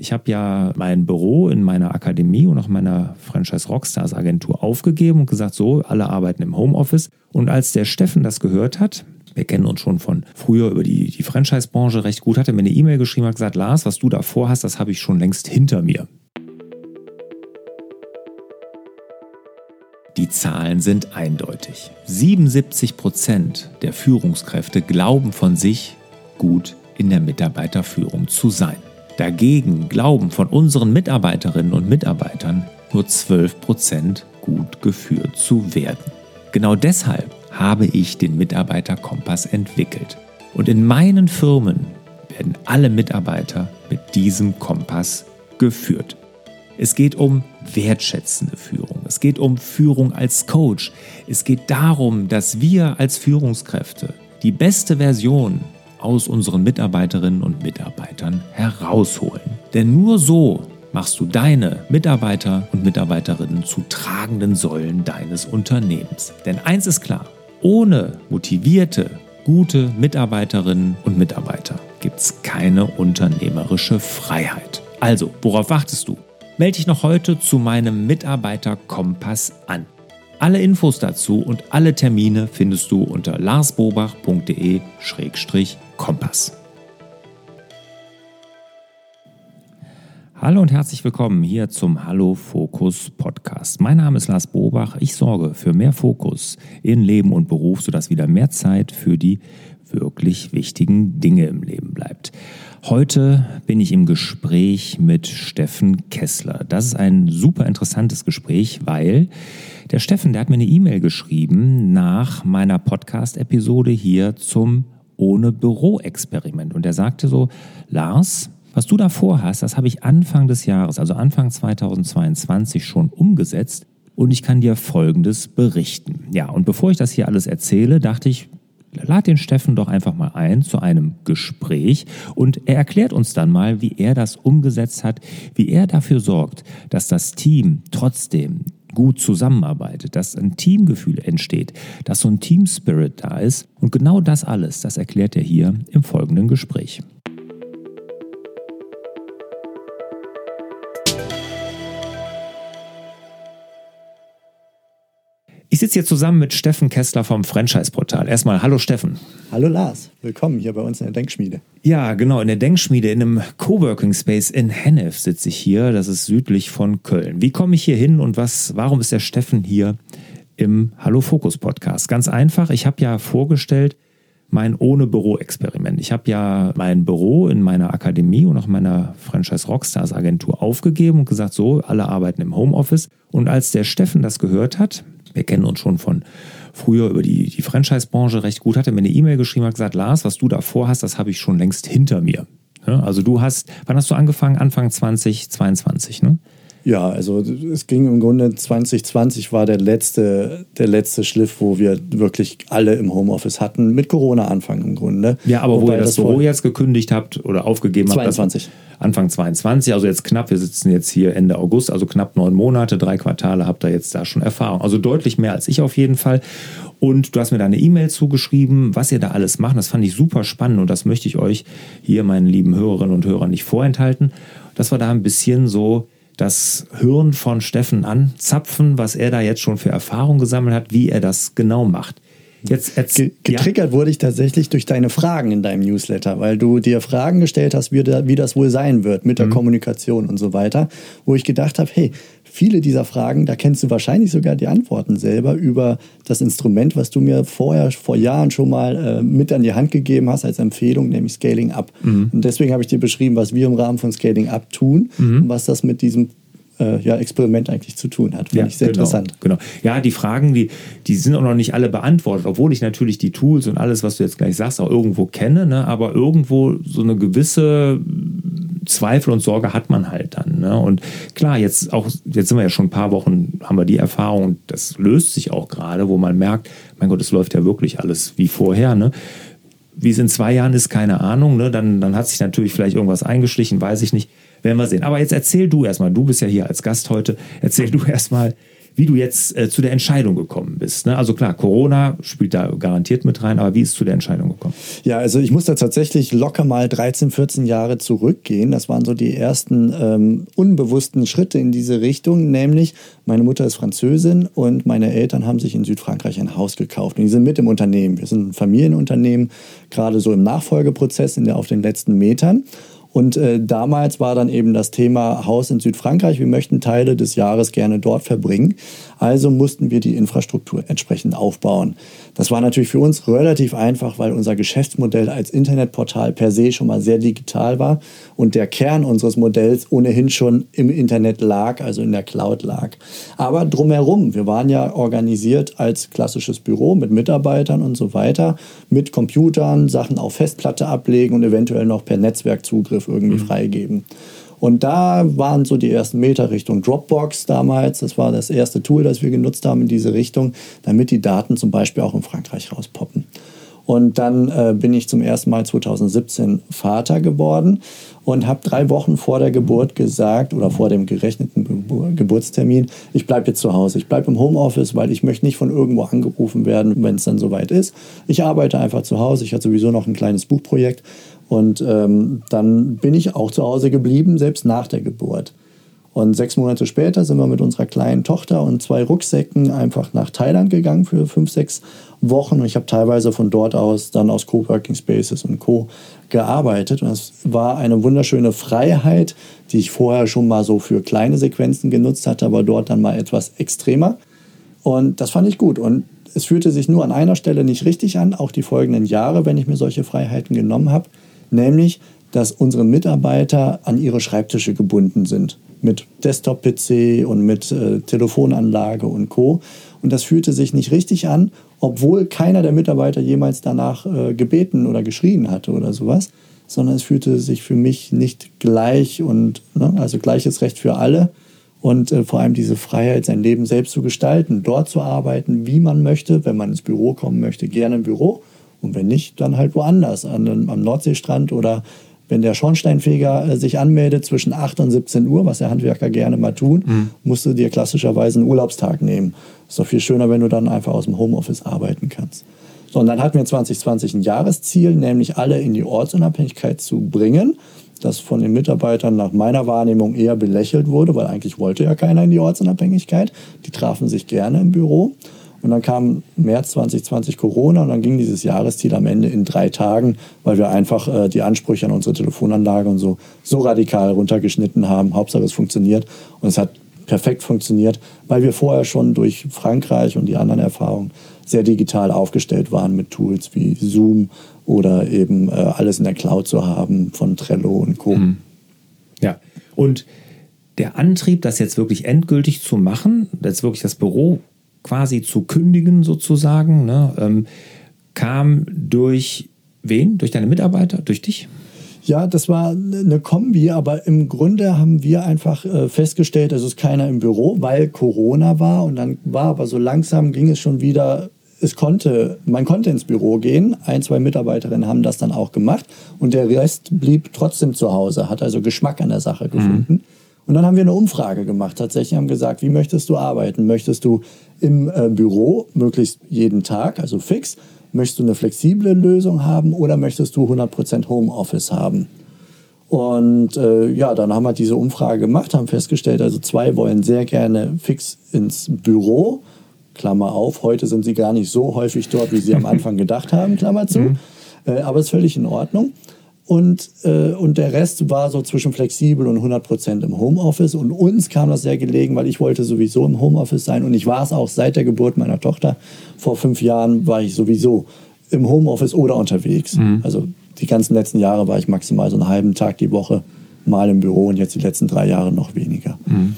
Ich habe ja mein Büro in meiner Akademie und auch meiner Franchise Rockstars Agentur aufgegeben und gesagt, so, alle arbeiten im Homeoffice. Und als der Steffen das gehört hat, wir kennen uns schon von früher über die, die Franchise-Branche recht gut, hat er mir eine E-Mail geschrieben und gesagt, Lars, was du da vorhast, das habe ich schon längst hinter mir. Die Zahlen sind eindeutig. 77 Prozent der Führungskräfte glauben von sich, gut in der Mitarbeiterführung zu sein. Dagegen glauben von unseren Mitarbeiterinnen und Mitarbeitern nur 12 Prozent gut geführt zu werden. Genau deshalb habe ich den Mitarbeiterkompass entwickelt. Und in meinen Firmen werden alle Mitarbeiter mit diesem Kompass geführt. Es geht um wertschätzende Führung. Es geht um Führung als Coach. Es geht darum, dass wir als Führungskräfte die beste Version aus unseren Mitarbeiterinnen und Mitarbeitern herausholen. Denn nur so machst du deine Mitarbeiter und Mitarbeiterinnen zu tragenden Säulen deines Unternehmens. Denn eins ist klar, ohne motivierte, gute Mitarbeiterinnen und Mitarbeiter gibt es keine unternehmerische Freiheit. Also, worauf wartest du? Melde dich noch heute zu meinem Mitarbeiterkompass an. Alle Infos dazu und alle Termine findest du unter larsbobach.de-kompass. Hallo und herzlich willkommen hier zum Hallo Fokus Podcast. Mein Name ist Lars Bobach. Ich sorge für mehr Fokus in Leben und Beruf, sodass wieder mehr Zeit für die wirklich wichtigen Dinge im Leben bleibt. Heute bin ich im Gespräch mit Steffen Kessler. Das ist ein super interessantes Gespräch, weil der Steffen, der hat mir eine E-Mail geschrieben nach meiner Podcast-Episode hier zum ohne Büroexperiment. Und er sagte so, Lars, was du da vorhast, das habe ich Anfang des Jahres, also Anfang 2022 schon umgesetzt und ich kann dir Folgendes berichten. Ja, und bevor ich das hier alles erzähle, dachte ich, lad den Steffen doch einfach mal ein zu einem Gespräch und er erklärt uns dann mal, wie er das umgesetzt hat, wie er dafür sorgt, dass das Team trotzdem gut zusammenarbeitet, dass ein Teamgefühl entsteht, dass so ein Team-Spirit da ist. Und genau das alles, das erklärt er hier im folgenden Gespräch. Ich sitze hier zusammen mit Steffen Kessler vom Franchise-Portal. Erstmal, hallo Steffen. Hallo Lars, willkommen hier bei uns in der Denkschmiede. Ja, genau, in der Denkschmiede, in einem Coworking Space in Hennef sitze ich hier. Das ist südlich von Köln. Wie komme ich hier hin und was, warum ist der Steffen hier im Hallo Fokus Podcast? Ganz einfach, ich habe ja vorgestellt, mein ohne Büro-Experiment. Ich habe ja mein Büro in meiner Akademie und auch meiner Franchise Rockstars Agentur aufgegeben und gesagt, so, alle arbeiten im Homeoffice. Und als der Steffen das gehört hat, wir kennen uns schon von früher über die, die Franchise-Branche recht gut, hat er mir eine E-Mail geschrieben und gesagt, Lars, was du da vorhast, das habe ich schon längst hinter mir. Also du hast, wann hast du angefangen? Anfang 2022, ne? Ja, also es ging im Grunde 2020 war der letzte, der letzte Schliff, wo wir wirklich alle im Homeoffice hatten, mit Corona-Anfang im Grunde. Ja, aber Wobei wo ihr das, das Büro jetzt gekündigt habt oder aufgegeben 22. habt. Anfang 22, also jetzt knapp, wir sitzen jetzt hier Ende August, also knapp neun Monate, drei Quartale habt ihr jetzt da schon Erfahrung. Also deutlich mehr als ich auf jeden Fall. Und du hast mir da eine E-Mail zugeschrieben, was ihr da alles macht. Das fand ich super spannend und das möchte ich euch hier, meinen lieben Hörerinnen und Hörern, nicht vorenthalten. Das war da ein bisschen so das Hirn von Steffen anzapfen, was er da jetzt schon für Erfahrung gesammelt hat, wie er das genau macht. Jetzt Getriggert ja? wurde ich tatsächlich durch deine Fragen in deinem Newsletter, weil du dir Fragen gestellt hast, wie, wie das wohl sein wird mit der mhm. Kommunikation und so weiter, wo ich gedacht habe, hey, viele dieser Fragen, da kennst du wahrscheinlich sogar die Antworten selber über das Instrument, was du mir vorher, vor Jahren schon mal äh, mit an die Hand gegeben hast als Empfehlung, nämlich Scaling Up. Mhm. Und deswegen habe ich dir beschrieben, was wir im Rahmen von Scaling Up tun mhm. und was das mit diesem äh, ja, Experiment eigentlich zu tun hat. Finde ja, ich sehr genau, interessant. Genau. Ja, die Fragen, die, die sind auch noch nicht alle beantwortet, obwohl ich natürlich die Tools und alles, was du jetzt gleich sagst, auch irgendwo kenne, ne? aber irgendwo so eine gewisse Zweifel und Sorge hat man halt dann. Ne? Und klar, jetzt auch, jetzt sind wir ja schon ein paar Wochen, haben wir die Erfahrung, das löst sich auch gerade, wo man merkt, mein Gott, es läuft ja wirklich alles wie vorher. Ne? Wie es in zwei Jahren ist, keine Ahnung. Ne? Dann, dann hat sich natürlich vielleicht irgendwas eingeschlichen, weiß ich nicht. Werden wir sehen. Aber jetzt erzähl du erstmal, du bist ja hier als Gast heute, erzähl du erstmal, wie du jetzt äh, zu der Entscheidung gekommen bist. Ne? Also klar, Corona spielt da garantiert mit rein, aber wie ist es zu der Entscheidung gekommen? Ja, also ich muss da tatsächlich locker mal 13, 14 Jahre zurückgehen. Das waren so die ersten ähm, unbewussten Schritte in diese Richtung, nämlich meine Mutter ist Französin und meine Eltern haben sich in Südfrankreich ein Haus gekauft und die sind mit im Unternehmen. Wir sind ein Familienunternehmen, gerade so im Nachfolgeprozess in der, auf den letzten Metern. Und äh, damals war dann eben das Thema Haus in Südfrankreich. Wir möchten Teile des Jahres gerne dort verbringen. Also mussten wir die Infrastruktur entsprechend aufbauen. Das war natürlich für uns relativ einfach, weil unser Geschäftsmodell als Internetportal per se schon mal sehr digital war und der Kern unseres Modells ohnehin schon im Internet lag, also in der Cloud lag. Aber drumherum, wir waren ja organisiert als klassisches Büro mit Mitarbeitern und so weiter, mit Computern, Sachen auf Festplatte ablegen und eventuell noch per Netzwerkzugriff irgendwie mhm. freigeben. Und da waren so die ersten Meter Richtung Dropbox damals. Das war das erste Tool, das wir genutzt haben in diese Richtung, damit die Daten zum Beispiel auch in Frankreich rauspoppen. Und dann äh, bin ich zum ersten Mal 2017 Vater geworden und habe drei Wochen vor der Geburt gesagt oder vor dem gerechneten Gebur Geburtstermin, ich bleibe jetzt zu Hause, ich bleibe im Homeoffice, weil ich möchte nicht von irgendwo angerufen werden, wenn es dann soweit ist. Ich arbeite einfach zu Hause. Ich hatte sowieso noch ein kleines Buchprojekt und ähm, dann bin ich auch zu Hause geblieben, selbst nach der Geburt. Und sechs Monate später sind wir mit unserer kleinen Tochter und zwei Rucksäcken einfach nach Thailand gegangen für fünf, sechs Wochen. Und ich habe teilweise von dort aus dann aus Coworking Spaces und Co. gearbeitet. Und es war eine wunderschöne Freiheit, die ich vorher schon mal so für kleine Sequenzen genutzt hatte, aber dort dann mal etwas extremer. Und das fand ich gut. Und es fühlte sich nur an einer Stelle nicht richtig an, auch die folgenden Jahre, wenn ich mir solche Freiheiten genommen habe nämlich dass unsere Mitarbeiter an ihre Schreibtische gebunden sind mit Desktop-PC und mit äh, Telefonanlage und Co. Und das fühlte sich nicht richtig an, obwohl keiner der Mitarbeiter jemals danach äh, gebeten oder geschrien hatte oder sowas, sondern es fühlte sich für mich nicht gleich und ne, also gleiches Recht für alle und äh, vor allem diese Freiheit, sein Leben selbst zu gestalten, dort zu arbeiten, wie man möchte, wenn man ins Büro kommen möchte, gerne im Büro und wenn nicht, dann halt woanders, an, am Nordseestrand oder wenn der Schornsteinfeger äh, sich anmeldet zwischen 8 und 17 Uhr, was der Handwerker gerne mal tun, mhm. musst du dir klassischerweise einen Urlaubstag nehmen. Ist doch viel schöner, wenn du dann einfach aus dem Homeoffice arbeiten kannst. So, und dann hatten wir 2020 ein Jahresziel, nämlich alle in die Ortsunabhängigkeit zu bringen, das von den Mitarbeitern nach meiner Wahrnehmung eher belächelt wurde, weil eigentlich wollte ja keiner in die Ortsunabhängigkeit. Die trafen sich gerne im Büro. Und dann kam März 2020 Corona und dann ging dieses Jahresziel am Ende in drei Tagen, weil wir einfach äh, die Ansprüche an unsere Telefonanlage und so, so radikal runtergeschnitten haben. Hauptsache es funktioniert und es hat perfekt funktioniert, weil wir vorher schon durch Frankreich und die anderen Erfahrungen sehr digital aufgestellt waren mit Tools wie Zoom oder eben äh, alles in der Cloud zu haben von Trello und Co. Mhm. Ja, und der Antrieb, das jetzt wirklich endgültig zu machen, jetzt wirklich das Büro quasi zu kündigen sozusagen, ne, ähm, kam durch wen? Durch deine Mitarbeiter? Durch dich? Ja, das war eine Kombi, aber im Grunde haben wir einfach äh, festgestellt, es ist keiner im Büro, weil Corona war und dann war aber so langsam ging es schon wieder, es konnte, man konnte ins Büro gehen, ein, zwei Mitarbeiterinnen haben das dann auch gemacht und der Rest blieb trotzdem zu Hause, hat also Geschmack an der Sache mhm. gefunden. Mhm. Und dann haben wir eine Umfrage gemacht. Tatsächlich haben gesagt, wie möchtest du arbeiten? Möchtest du im äh, Büro möglichst jeden Tag, also fix? Möchtest du eine flexible Lösung haben oder möchtest du 100% Homeoffice haben? Und äh, ja, dann haben wir diese Umfrage gemacht, haben festgestellt, also zwei wollen sehr gerne fix ins Büro. Klammer auf, heute sind sie gar nicht so häufig dort, wie sie am Anfang gedacht haben, Klammer zu. Mhm. Äh, aber ist völlig in Ordnung. Und, äh, und der Rest war so zwischen flexibel und 100% im Homeoffice. Und uns kam das sehr gelegen, weil ich wollte sowieso im Homeoffice sein. Und ich war es auch seit der Geburt meiner Tochter. Vor fünf Jahren war ich sowieso im Homeoffice oder unterwegs. Mhm. Also die ganzen letzten Jahre war ich maximal so einen halben Tag die Woche mal im Büro und jetzt die letzten drei Jahre noch weniger. Mhm.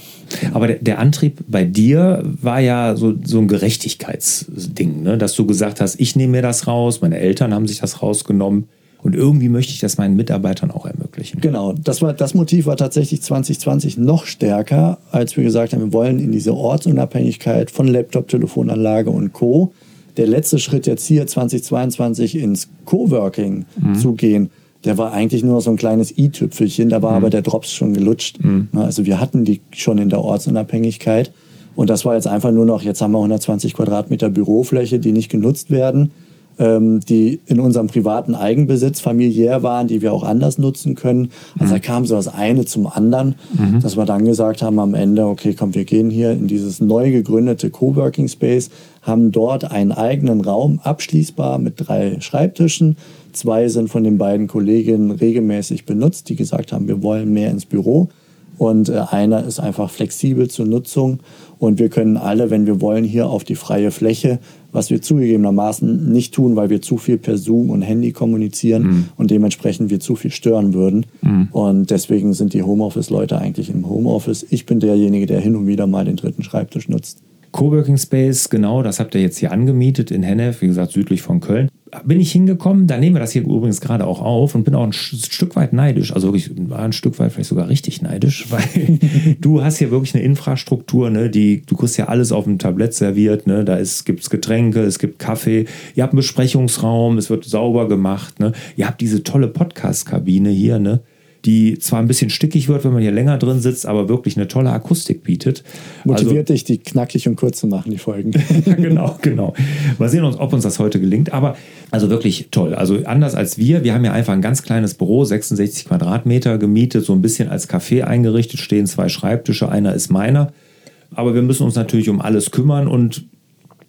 Aber der, der, Antrieb bei dir war ja so, so ein Gerechtigkeitsding, ne? dass du gesagt hast, ich nehme mir das raus, meine Eltern haben sich das rausgenommen und irgendwie möchte ich das meinen Mitarbeitern auch ermöglichen. Genau, das, war, das Motiv war tatsächlich 2020 noch stärker, als wir gesagt haben, wir wollen in diese Ortsunabhängigkeit von Laptop, Telefonanlage und Co. Der letzte Schritt jetzt hier 2022 ins Coworking mhm. zu gehen, der war eigentlich nur so ein kleines i-Tüpfelchen, da war mhm. aber der Drops schon gelutscht. Mhm. Also wir hatten die schon in der Ortsunabhängigkeit. Und das war jetzt einfach nur noch, jetzt haben wir 120 Quadratmeter Bürofläche, die nicht genutzt werden ähm, die in unserem privaten Eigenbesitz familiär waren, die wir auch anders nutzen können. Also mhm. da kam so das eine zum anderen, mhm. dass wir dann gesagt haben am Ende, okay, komm, wir gehen hier in dieses neu gegründete Coworking Space, haben dort einen eigenen Raum, abschließbar mit drei Schreibtischen. Zwei sind von den beiden Kolleginnen regelmäßig benutzt, die gesagt haben, wir wollen mehr ins Büro. Und äh, einer ist einfach flexibel zur Nutzung. Und wir können alle, wenn wir wollen, hier auf die freie Fläche was wir zugegebenermaßen nicht tun, weil wir zu viel per Zoom und Handy kommunizieren mhm. und dementsprechend wir zu viel stören würden. Mhm. Und deswegen sind die Homeoffice-Leute eigentlich im Homeoffice. Ich bin derjenige, der hin und wieder mal den dritten Schreibtisch nutzt. Coworking Space, genau, das habt ihr jetzt hier angemietet in Hennef, wie gesagt, südlich von Köln. Bin ich hingekommen, da nehmen wir das hier übrigens gerade auch auf und bin auch ein Stück weit neidisch, also wirklich ein Stück weit vielleicht sogar richtig neidisch, weil du hast hier wirklich eine Infrastruktur, ne, die, du kriegst ja alles auf dem Tablett serviert, ne, da gibt es Getränke, es gibt Kaffee, ihr habt einen Besprechungsraum, es wird sauber gemacht, ne, ihr habt diese tolle Podcast-Kabine hier, ne, die zwar ein bisschen stickig wird, wenn man hier länger drin sitzt, aber wirklich eine tolle Akustik bietet. Motiviert also, dich, die knackig und kurz zu machen, die Folgen. ja, genau, genau. Mal sehen, ob uns das heute gelingt. Aber also wirklich toll. Also anders als wir. Wir haben ja einfach ein ganz kleines Büro, 66 Quadratmeter gemietet, so ein bisschen als Café eingerichtet, stehen zwei Schreibtische, einer ist meiner. Aber wir müssen uns natürlich um alles kümmern und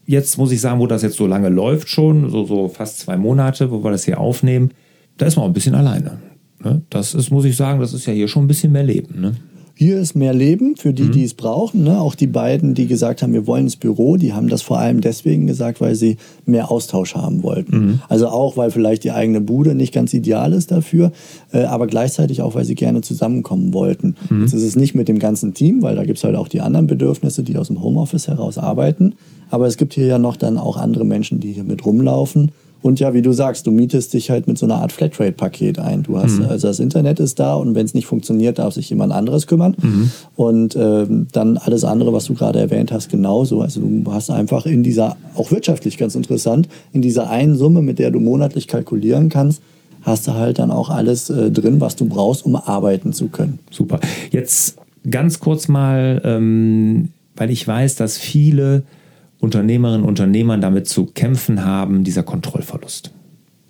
jetzt muss ich sagen, wo das jetzt so lange läuft schon, so, so fast zwei Monate, wo wir das hier aufnehmen, da ist man auch ein bisschen alleine. Ne? Das ist, muss ich sagen, das ist ja hier schon ein bisschen mehr Leben. Ne? Hier ist mehr Leben für die, mhm. die es brauchen. Ne? Auch die beiden, die gesagt haben, wir wollen ins Büro, die haben das vor allem deswegen gesagt, weil sie mehr Austausch haben wollten. Mhm. Also auch, weil vielleicht die eigene Bude nicht ganz ideal ist dafür, äh, aber gleichzeitig auch, weil sie gerne zusammenkommen wollten. Mhm. Jetzt ist es nicht mit dem ganzen Team, weil da gibt es halt auch die anderen Bedürfnisse, die aus dem Homeoffice heraus arbeiten. Aber es gibt hier ja noch dann auch andere Menschen, die hier mit rumlaufen und ja, wie du sagst, du mietest dich halt mit so einer Art Flatrate-Paket ein. Du hast, mhm. also das Internet ist da und wenn es nicht funktioniert, darf sich jemand anderes kümmern. Mhm. Und ähm, dann alles andere, was du gerade erwähnt hast, genauso. Also du hast einfach in dieser, auch wirtschaftlich ganz interessant, in dieser einen Summe, mit der du monatlich kalkulieren kannst, hast du halt dann auch alles äh, drin, was du brauchst, um arbeiten zu können. Super. Jetzt ganz kurz mal, ähm, weil ich weiß, dass viele Unternehmerinnen und Unternehmern damit zu kämpfen haben, dieser Kontrollverlust.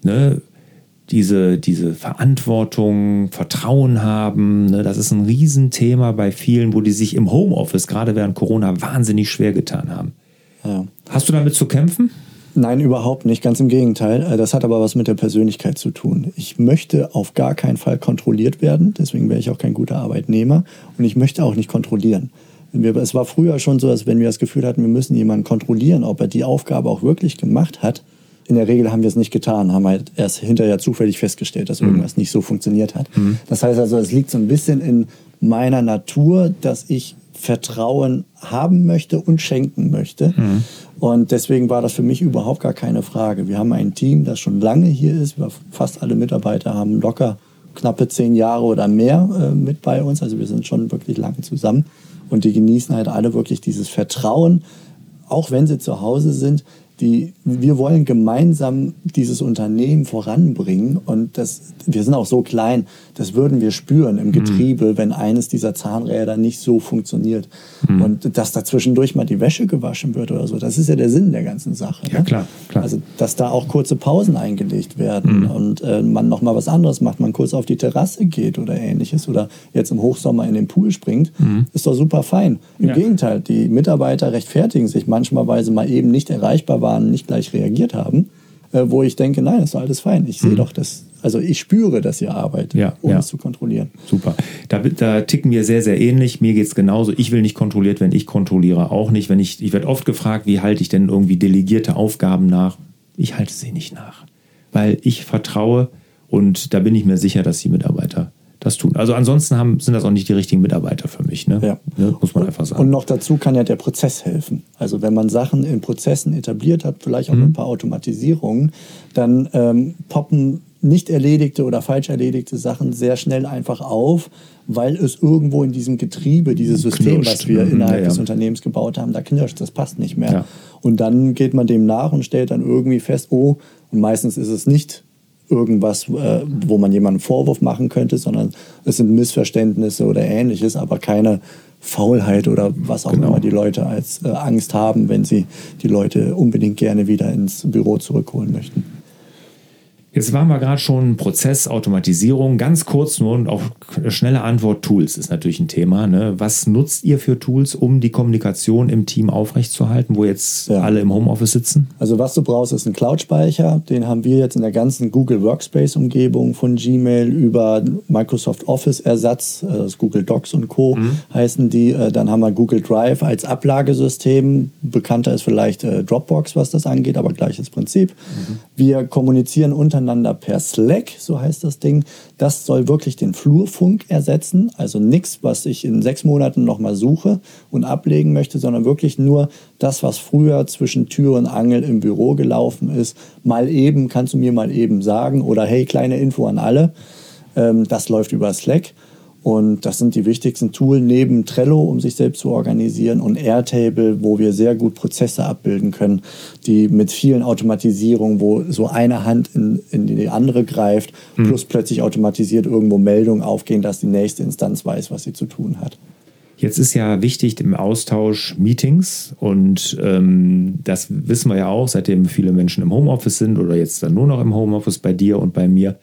Ne? Diese, diese Verantwortung, Vertrauen haben, ne? das ist ein Riesenthema bei vielen, wo die sich im Homeoffice, gerade während Corona, wahnsinnig schwer getan haben. Ja. Hast du damit zu kämpfen? Nein, überhaupt nicht. Ganz im Gegenteil. Äh, das hat aber was mit der Persönlichkeit zu tun. Ich möchte auf gar keinen Fall kontrolliert werden. Deswegen wäre ich auch kein guter Arbeitnehmer. Und ich möchte auch nicht kontrollieren. Wir, es war früher schon so, dass wenn wir das Gefühl hatten, wir müssen jemanden kontrollieren, ob er die Aufgabe auch wirklich gemacht hat. In der Regel haben wir es nicht getan, haben halt erst hinterher zufällig festgestellt, dass mhm. irgendwas nicht so funktioniert hat. Mhm. Das heißt also, es liegt so ein bisschen in meiner Natur, dass ich Vertrauen haben möchte und schenken möchte. Mhm. Und deswegen war das für mich überhaupt gar keine Frage. Wir haben ein Team, das schon lange hier ist. Fast alle Mitarbeiter haben locker knappe zehn Jahre oder mehr äh, mit bei uns. Also wir sind schon wirklich lange zusammen. Und die genießen halt alle wirklich dieses Vertrauen, auch wenn sie zu Hause sind, die, wir wollen gemeinsam dieses Unternehmen voranbringen und das, wir sind auch so klein, das würden wir spüren im Getriebe, mhm. wenn eines dieser Zahnräder nicht so funktioniert. Mhm. Und dass da zwischendurch mal die Wäsche gewaschen wird oder so, das ist ja der Sinn der ganzen Sache. Ja, ne? klar, klar. Also, dass da auch kurze Pausen eingelegt werden mhm. und äh, man noch mal was anderes macht, man kurz auf die Terrasse geht oder ähnliches oder jetzt im Hochsommer in den Pool springt, mhm. ist doch super fein. Im ja. Gegenteil, die Mitarbeiter rechtfertigen sich manchmal, weil sie mal eben nicht erreichbar waren waren, nicht gleich reagiert haben, äh, wo ich denke, nein, ist alles fein. Ich sehe mhm. doch, dass, also ich spüre, dass ihr arbeitet, ja, um ja. es zu kontrollieren. Super. Da, da ticken wir sehr, sehr ähnlich. Mir geht es genauso. Ich will nicht kontrolliert werden, ich kontrolliere auch nicht. Wenn ich, ich werde oft gefragt, wie halte ich denn irgendwie delegierte Aufgaben nach? Ich halte sie nicht nach. Weil ich vertraue und da bin ich mir sicher, dass die Mitarbeiter das tun. Also ansonsten haben, sind das auch nicht die richtigen Mitarbeiter für mich. Ne? Ja. Ne? Muss man einfach sagen. Und noch dazu kann ja der Prozess helfen. Also wenn man Sachen in Prozessen etabliert hat, vielleicht auch mhm. ein paar Automatisierungen, dann ähm, poppen nicht erledigte oder falsch erledigte Sachen sehr schnell einfach auf, weil es irgendwo in diesem Getriebe, dieses System, knirscht. was wir mhm. innerhalb ja, ja. des Unternehmens gebaut haben, da knirscht, das passt nicht mehr. Ja. Und dann geht man dem nach und stellt dann irgendwie fest, oh, und meistens ist es nicht irgendwas, äh, wo man jemanden Vorwurf machen könnte, sondern es sind Missverständnisse oder ähnliches, aber keine Faulheit oder was auch genau. immer die Leute als äh, Angst haben, wenn sie die Leute unbedingt gerne wieder ins Büro zurückholen möchten. Jetzt waren wir gerade schon Prozess, Automatisierung. Ganz kurz nur und auch schnelle Antwort. Tools ist natürlich ein Thema. Ne? Was nutzt ihr für Tools, um die Kommunikation im Team aufrechtzuerhalten, wo jetzt ja. alle im Homeoffice sitzen? Also was du brauchst, ist ein Cloud-Speicher. Den haben wir jetzt in der ganzen Google Workspace-Umgebung von Gmail über Microsoft Office-Ersatz, also Google Docs und Co. Mhm. heißen die. Äh, dann haben wir Google Drive als Ablagesystem. Bekannter ist vielleicht äh, Dropbox, was das angeht, aber gleiches Prinzip. Mhm. Wir kommunizieren unter untereinander per Slack, so heißt das Ding. Das soll wirklich den Flurfunk ersetzen. Also nichts, was ich in sechs Monaten nochmal suche und ablegen möchte, sondern wirklich nur das, was früher zwischen Tür und Angel im Büro gelaufen ist. Mal eben, kannst du mir mal eben sagen. Oder hey, kleine Info an alle. Ähm, das läuft über Slack. Und das sind die wichtigsten Tools neben Trello, um sich selbst zu organisieren, und Airtable, wo wir sehr gut Prozesse abbilden können, die mit vielen Automatisierungen, wo so eine Hand in, in die andere greift, mhm. plus plötzlich automatisiert irgendwo Meldungen aufgehen, dass die nächste Instanz weiß, was sie zu tun hat. Jetzt ist ja wichtig im Austausch Meetings und ähm, das wissen wir ja auch, seitdem viele Menschen im Homeoffice sind oder jetzt dann nur noch im Homeoffice bei dir und bei mir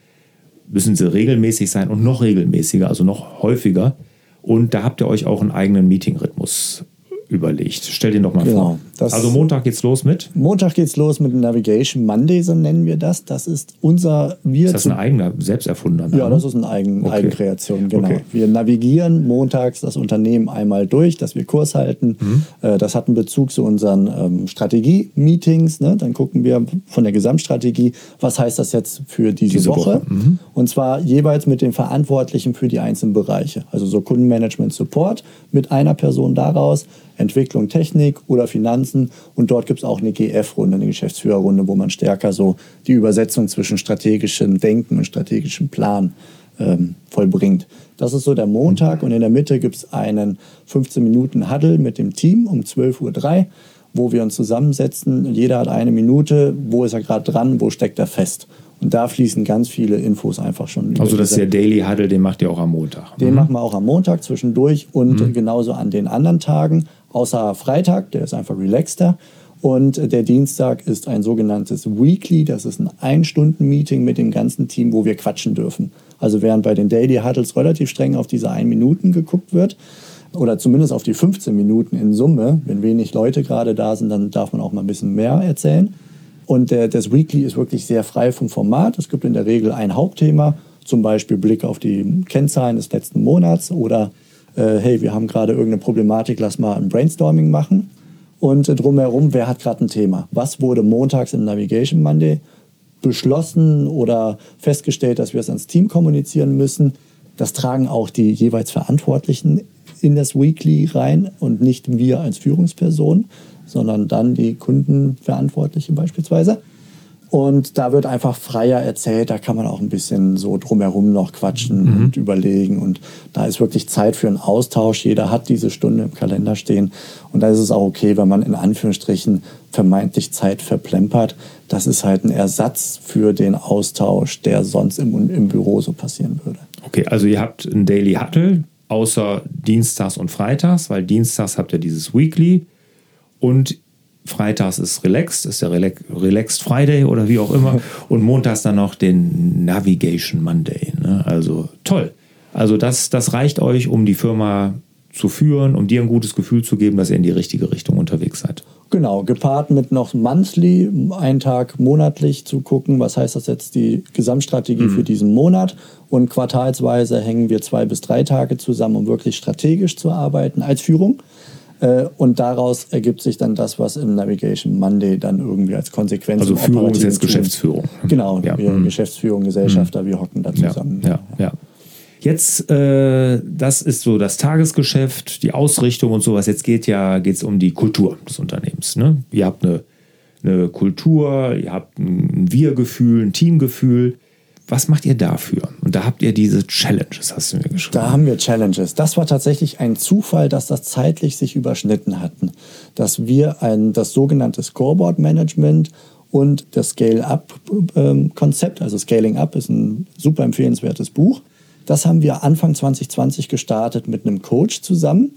müssen sie regelmäßig sein und noch regelmäßiger, also noch häufiger. Und da habt ihr euch auch einen eigenen Meeting-Rhythmus überlegt. Stell dir doch mal genau, vor. also Montag geht's los mit? Montag geht's los mit Navigation Monday, so nennen wir das. Das ist unser... Wir ist das ein eigener, selbst erfundener Ja, das ist eine Eigen, okay. Eigenkreation, genau. Okay. Wir navigieren montags das Unternehmen einmal durch, dass wir Kurs halten. Mhm. Äh, das hat einen Bezug zu unseren ähm, Strategie-Meetings. Ne? Dann gucken wir von der Gesamtstrategie, was heißt das jetzt für diese, diese Woche? Woche. Mhm. Und zwar jeweils mit den Verantwortlichen für die einzelnen Bereiche. Also so Kundenmanagement Support mit einer Person daraus Entwicklung, Technik oder Finanzen. Und dort gibt es auch eine GF-Runde, eine Geschäftsführerrunde, wo man stärker so die Übersetzung zwischen strategischem Denken und strategischem Plan ähm, vollbringt. Das ist so der Montag und in der Mitte gibt es einen 15 Minuten Huddle mit dem Team um 12.03 Uhr, wo wir uns zusammensetzen. Jeder hat eine Minute, wo ist er gerade dran, wo steckt er fest. Und da fließen ganz viele Infos einfach schon. Also das ist der Daily Huddle, den macht ihr auch am Montag. Den mhm. machen wir auch am Montag zwischendurch und mhm. genauso an den anderen Tagen außer Freitag, der ist einfach relaxter. Und der Dienstag ist ein sogenanntes Weekly, das ist ein Ein-Stunden-Meeting mit dem ganzen Team, wo wir quatschen dürfen. Also während bei den Daily Huddles relativ streng auf diese 1 Minuten geguckt wird, oder zumindest auf die 15 Minuten in Summe, wenn wenig Leute gerade da sind, dann darf man auch mal ein bisschen mehr erzählen. Und der, das Weekly ist wirklich sehr frei vom Format. Es gibt in der Regel ein Hauptthema, zum Beispiel Blick auf die Kennzahlen des letzten Monats oder äh, hey, wir haben gerade irgendeine Problematik, lass mal ein Brainstorming machen. Und äh, drumherum, wer hat gerade ein Thema? Was wurde montags im Navigation Monday beschlossen oder festgestellt, dass wir es ans Team kommunizieren müssen? Das tragen auch die jeweils Verantwortlichen in das Weekly rein und nicht wir als Führungsperson, sondern dann die Kundenverantwortlichen beispielsweise. Und da wird einfach freier erzählt, da kann man auch ein bisschen so drumherum noch quatschen mhm. und überlegen. Und da ist wirklich Zeit für einen Austausch. Jeder hat diese Stunde im Kalender stehen. Und da ist es auch okay, wenn man in Anführungsstrichen vermeintlich Zeit verplempert. Das ist halt ein Ersatz für den Austausch, der sonst im, im Büro so passieren würde. Okay, also ihr habt ein Daily Huddle, außer Dienstags und Freitags, weil Dienstags habt ihr dieses Weekly. Und Freitags ist Relaxed, ist der Relaxed Friday oder wie auch immer. Und montags dann noch den Navigation Monday. Ne? Also toll. Also das, das reicht euch, um die Firma zu führen, um dir ein gutes Gefühl zu geben, dass ihr in die richtige Richtung unterwegs seid. Genau, gepaart mit noch monthly, einen Tag monatlich zu gucken, was heißt das jetzt die Gesamtstrategie mhm. für diesen Monat. Und quartalsweise hängen wir zwei bis drei Tage zusammen, um wirklich strategisch zu arbeiten als Führung. Äh, und daraus ergibt sich dann das, was im Navigation Monday dann irgendwie als Konsequenz. Also Führung ist jetzt Geschäftsführung. Genau, ja. wir mhm. Geschäftsführung, Gesellschafter, mhm. wir hocken da zusammen. Ja, ja. ja. Jetzt, äh, das ist so das Tagesgeschäft, die Ausrichtung und sowas. Jetzt geht ja geht's um die Kultur des Unternehmens. Ne? Ihr habt eine, eine Kultur, ihr habt ein Wir-Gefühl, ein Teamgefühl. Was macht ihr dafür? Und da habt ihr diese Challenges, hast du mir geschrieben. Da haben wir Challenges. Das war tatsächlich ein Zufall, dass das zeitlich sich überschnitten hatten. Dass wir ein, das sogenannte Scoreboard Management und das Scale-Up-Konzept, also Scaling Up ist ein super empfehlenswertes Buch. Das haben wir Anfang 2020 gestartet mit einem Coach zusammen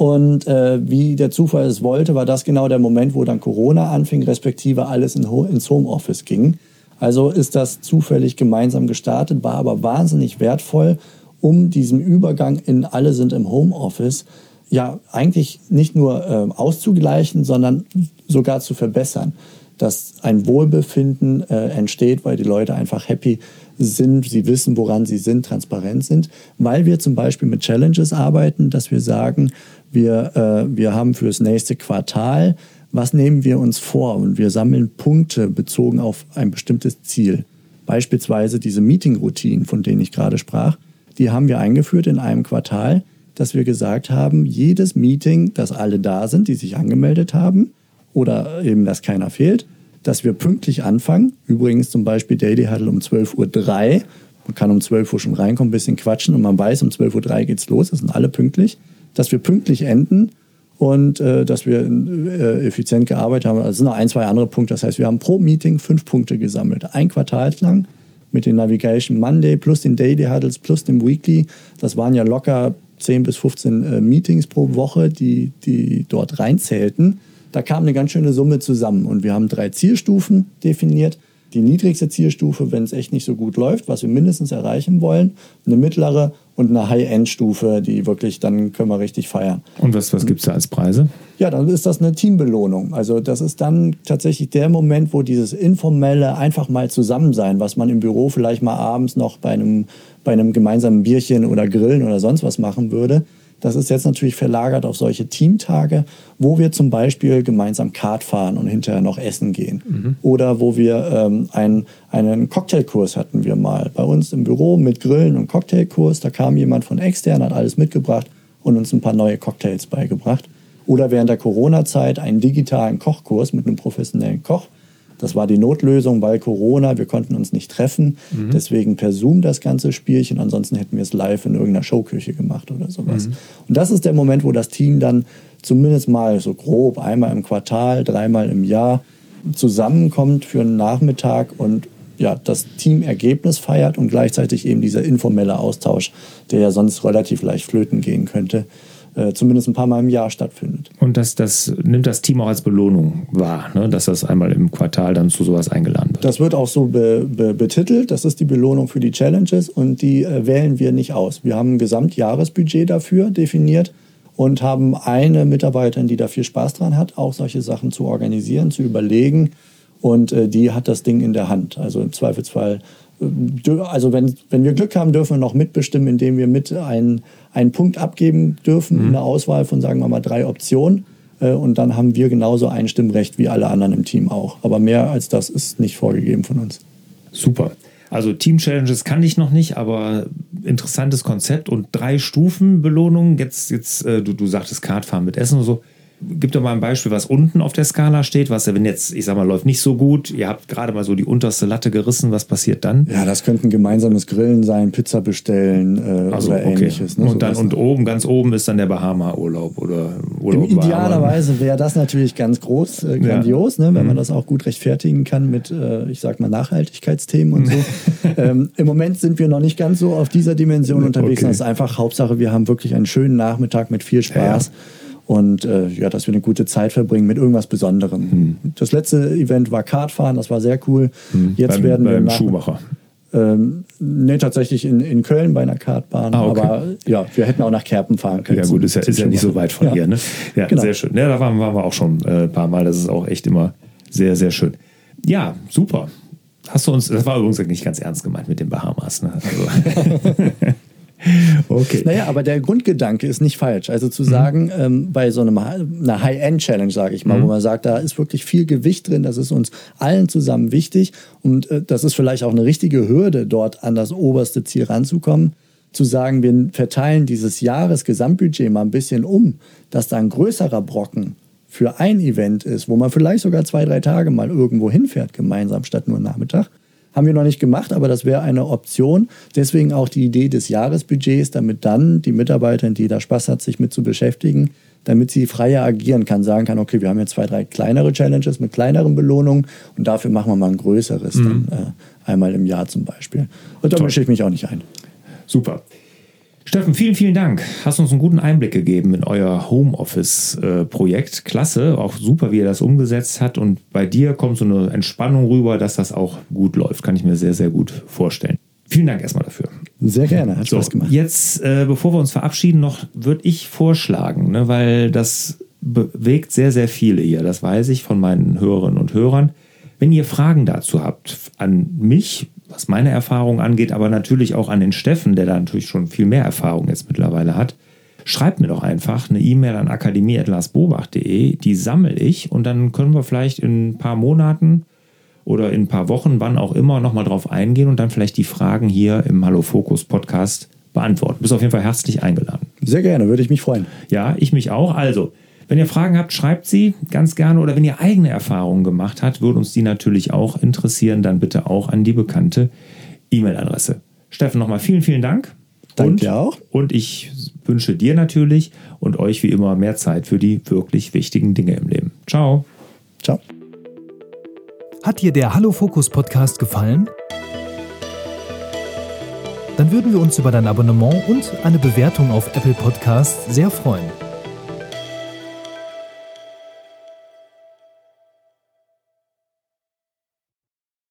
Und äh, wie der Zufall es wollte, war das genau der Moment, wo dann Corona anfing, respektive alles in Ho ins Homeoffice ging. Also ist das zufällig gemeinsam gestartet, war aber wahnsinnig wertvoll, um diesen Übergang in alle sind im Homeoffice ja eigentlich nicht nur äh, auszugleichen, sondern sogar zu verbessern. Dass ein Wohlbefinden äh, entsteht, weil die Leute einfach happy sind, sie wissen, woran sie sind, transparent sind, weil wir zum Beispiel mit Challenges arbeiten, dass wir sagen, wir, äh, wir haben für das nächste Quartal, was nehmen wir uns vor? Und wir sammeln Punkte bezogen auf ein bestimmtes Ziel. Beispielsweise diese Meeting-Routinen, von denen ich gerade sprach, die haben wir eingeführt in einem Quartal, dass wir gesagt haben, jedes Meeting, dass alle da sind, die sich angemeldet haben, oder eben, dass keiner fehlt, dass wir pünktlich anfangen. Übrigens zum Beispiel Daily Huddle um 12.03 Uhr. Man kann um 12 Uhr schon reinkommen, ein bisschen quatschen und man weiß, um 12.03 Uhr geht's los, das sind alle pünktlich dass wir pünktlich enden und äh, dass wir äh, effizient gearbeitet haben. Also sind noch ein, zwei andere Punkte. Das heißt, wir haben pro Meeting fünf Punkte gesammelt. Ein Quartal lang mit den Navigation Monday plus den Daily Huddles plus dem Weekly. Das waren ja locker 10 bis 15 äh, Meetings pro Woche, die, die dort reinzählten. Da kam eine ganz schöne Summe zusammen und wir haben drei Zielstufen definiert die niedrigste Zielstufe, wenn es echt nicht so gut läuft, was wir mindestens erreichen wollen, eine mittlere und eine High-End-Stufe, die wirklich, dann können wir richtig feiern. Und was, was gibt es da als Preise? Ja, dann ist das eine Teambelohnung. Also das ist dann tatsächlich der Moment, wo dieses informelle einfach mal zusammen sein, was man im Büro vielleicht mal abends noch bei einem, bei einem gemeinsamen Bierchen oder Grillen oder sonst was machen würde, das ist jetzt natürlich verlagert auf solche Teamtage, wo wir zum Beispiel gemeinsam Kart fahren und hinterher noch essen gehen. Mhm. Oder wo wir ähm, ein, einen Cocktailkurs hatten wir mal bei uns im Büro mit Grillen und Cocktailkurs. Da kam jemand von extern, hat alles mitgebracht und uns ein paar neue Cocktails beigebracht. Oder während der Corona-Zeit einen digitalen Kochkurs mit einem professionellen Koch das war die Notlösung, weil Corona, wir konnten uns nicht treffen. Mhm. Deswegen per Zoom das ganze Spielchen. Ansonsten hätten wir es live in irgendeiner Showküche gemacht oder sowas. Mhm. Und das ist der Moment, wo das Team dann zumindest mal so grob einmal im Quartal, dreimal im Jahr zusammenkommt für einen Nachmittag und ja, das Teamergebnis feiert und gleichzeitig eben dieser informelle Austausch, der ja sonst relativ leicht flöten gehen könnte, äh, zumindest ein paar Mal im Jahr stattfindet. Und das, das nimmt das Team auch als Belohnung wahr, ne? dass das einmal im Quartal dann zu sowas eingeladen wird. Das wird auch so be, be, betitelt. Das ist die Belohnung für die Challenges und die äh, wählen wir nicht aus. Wir haben ein Gesamtjahresbudget dafür definiert und haben eine Mitarbeiterin, die da viel Spaß dran hat, auch solche Sachen zu organisieren, zu überlegen. Und äh, die hat das Ding in der Hand. Also im Zweifelsfall also wenn, wenn wir Glück haben, dürfen wir noch mitbestimmen, indem wir mit einen, einen Punkt abgeben dürfen mhm. in der Auswahl von, sagen wir mal, drei Optionen. Äh, und dann haben wir genauso ein Stimmrecht wie alle anderen im Team auch. Aber mehr als das ist nicht vorgegeben von uns. Super. Also Team Challenges kann ich noch nicht, aber interessantes Konzept und drei Stufen Belohnungen. Jetzt, jetzt äh, du, du sagtest Kartfahren mit Essen und so. Gib doch mal ein Beispiel, was unten auf der Skala steht, was, wenn jetzt, ich sag mal, läuft nicht so gut, ihr habt gerade mal so die unterste Latte gerissen, was passiert dann? Ja, das könnte gemeinsames Grillen sein, Pizza bestellen äh, also, oder okay. ähnliches. Ne? Und, dann, und oben, ganz oben ist dann der Bahama-Urlaub oder Urlaub Im Idealerweise wäre das natürlich ganz groß, äh, grandios, ja. ne? wenn mhm. man das auch gut rechtfertigen kann mit, äh, ich sag mal, Nachhaltigkeitsthemen und so. ähm, Im Moment sind wir noch nicht ganz so auf dieser Dimension unterwegs. Okay. Das ist einfach Hauptsache, wir haben wirklich einen schönen Nachmittag mit viel Spaß. Ja und äh, ja, dass wir eine gute Zeit verbringen mit irgendwas Besonderem. Hm. Das letzte Event war Kartfahren, das war sehr cool. Hm. Jetzt beim, werden wir beim nach, Schuhmacher. Ähm, nee, tatsächlich in, in Köln bei einer Kartbahn. Ah, okay. Aber ja, wir hätten auch nach Kerpen fahren können. Ja, gut, ist ja, ist ja nicht so weit von ja. hier. Ne? Ja, genau. sehr schön. Ja, da waren, waren wir auch schon äh, ein paar Mal. Das ist auch echt immer sehr, sehr schön. Ja, super. Hast du uns, das war übrigens nicht ganz ernst gemeint mit den Bahamas. Ne? Also. Okay. Naja, aber der Grundgedanke ist nicht falsch. Also zu mhm. sagen, ähm, bei so einem, einer High-End-Challenge, sage ich mal, mhm. wo man sagt, da ist wirklich viel Gewicht drin, das ist uns allen zusammen wichtig und äh, das ist vielleicht auch eine richtige Hürde, dort an das oberste Ziel ranzukommen. Zu sagen, wir verteilen dieses Jahresgesamtbudget mal ein bisschen um, dass da ein größerer Brocken für ein Event ist, wo man vielleicht sogar zwei, drei Tage mal irgendwo hinfährt gemeinsam statt nur Nachmittag haben wir noch nicht gemacht, aber das wäre eine Option. Deswegen auch die Idee des Jahresbudgets, damit dann die Mitarbeiterin, die da Spaß hat, sich mit zu beschäftigen, damit sie freier agieren kann, sagen kann, okay, wir haben jetzt zwei, drei kleinere Challenges mit kleineren Belohnungen und dafür machen wir mal ein größeres, mhm. dann, äh, einmal im Jahr zum Beispiel. Und da mische ich mich auch nicht ein. Super. Steffen, vielen, vielen Dank. Hast uns einen guten Einblick gegeben in euer Homeoffice-Projekt. Klasse, auch super, wie ihr das umgesetzt habt. Und bei dir kommt so eine Entspannung rüber, dass das auch gut läuft. Kann ich mir sehr, sehr gut vorstellen. Vielen Dank erstmal dafür. Sehr gerne, hat Spaß gemacht. Jetzt, äh, bevor wir uns verabschieden, noch würde ich vorschlagen, ne, weil das bewegt sehr, sehr viele hier, das weiß ich von meinen Hörerinnen und Hörern. Wenn ihr Fragen dazu habt an mich, was meine Erfahrung angeht, aber natürlich auch an den Steffen, der da natürlich schon viel mehr Erfahrung jetzt mittlerweile hat, schreibt mir doch einfach eine E-Mail an akademie.larsbobach.de, die sammle ich und dann können wir vielleicht in ein paar Monaten oder in ein paar Wochen, wann auch immer, nochmal drauf eingehen und dann vielleicht die Fragen hier im Hallo Fokus Podcast beantworten. Du bist auf jeden Fall herzlich eingeladen. Sehr gerne, würde ich mich freuen. Ja, ich mich auch. Also, wenn ihr Fragen habt, schreibt sie ganz gerne oder wenn ihr eigene Erfahrungen gemacht habt, würde uns die natürlich auch interessieren, dann bitte auch an die bekannte E-Mail-Adresse. Steffen, nochmal vielen, vielen Dank. Danke und, dir auch. Und ich wünsche dir natürlich und euch wie immer mehr Zeit für die wirklich wichtigen Dinge im Leben. Ciao. Ciao. Hat dir der Hallo Fokus Podcast gefallen? Dann würden wir uns über dein Abonnement und eine Bewertung auf Apple Podcasts sehr freuen.